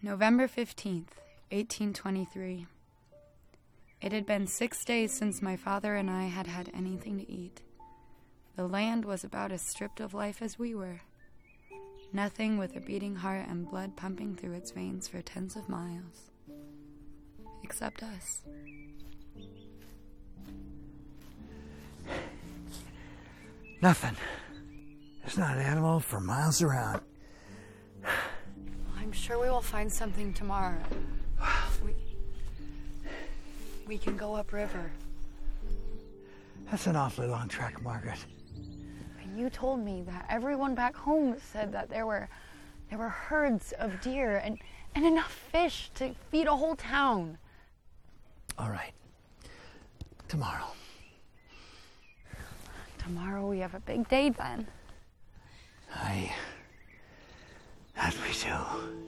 November 15th, 1823. It had been six days since my father and I had had anything to eat. The land was about as stripped of life as we were. Nothing with a beating heart and blood pumping through its veins for tens of miles. Except us. Nothing. There's not an animal for miles around. Sure we will find something tomorrow. We, we can go upriver. That's an awfully long trek, Margaret. And you told me that everyone back home said that there were there were herds of deer and, and enough fish to feed a whole town. All right. Tomorrow. Tomorrow we have a big day then. I. That we do.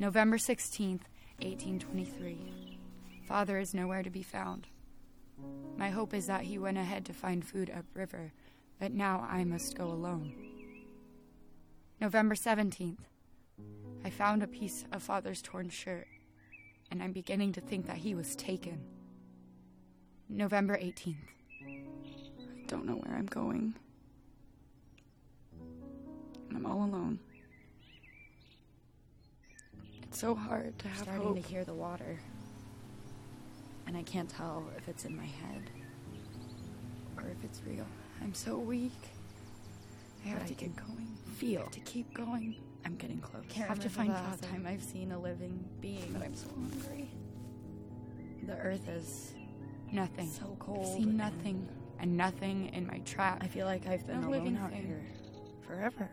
November 16th, 1823. Father is nowhere to be found. My hope is that he went ahead to find food upriver, but now I must go alone. November 17th. I found a piece of father's torn shirt, and I'm beginning to think that he was taken. November 18th. I don't know where I'm going. And I'm all alone. It's so hard to have starting hope. to hear the water. And I can't tell if it's in my head or if it's real. I'm so weak. I have But to I get going. feel. To keep going. I'm getting close. Can't have to find the last time I've seen a living being, But I'm so hungry. the earth is Nothing. so I've cold. seen and nothing. And nothing in my trap. I feel like I've been No alone living out thing. here forever.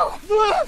No! No!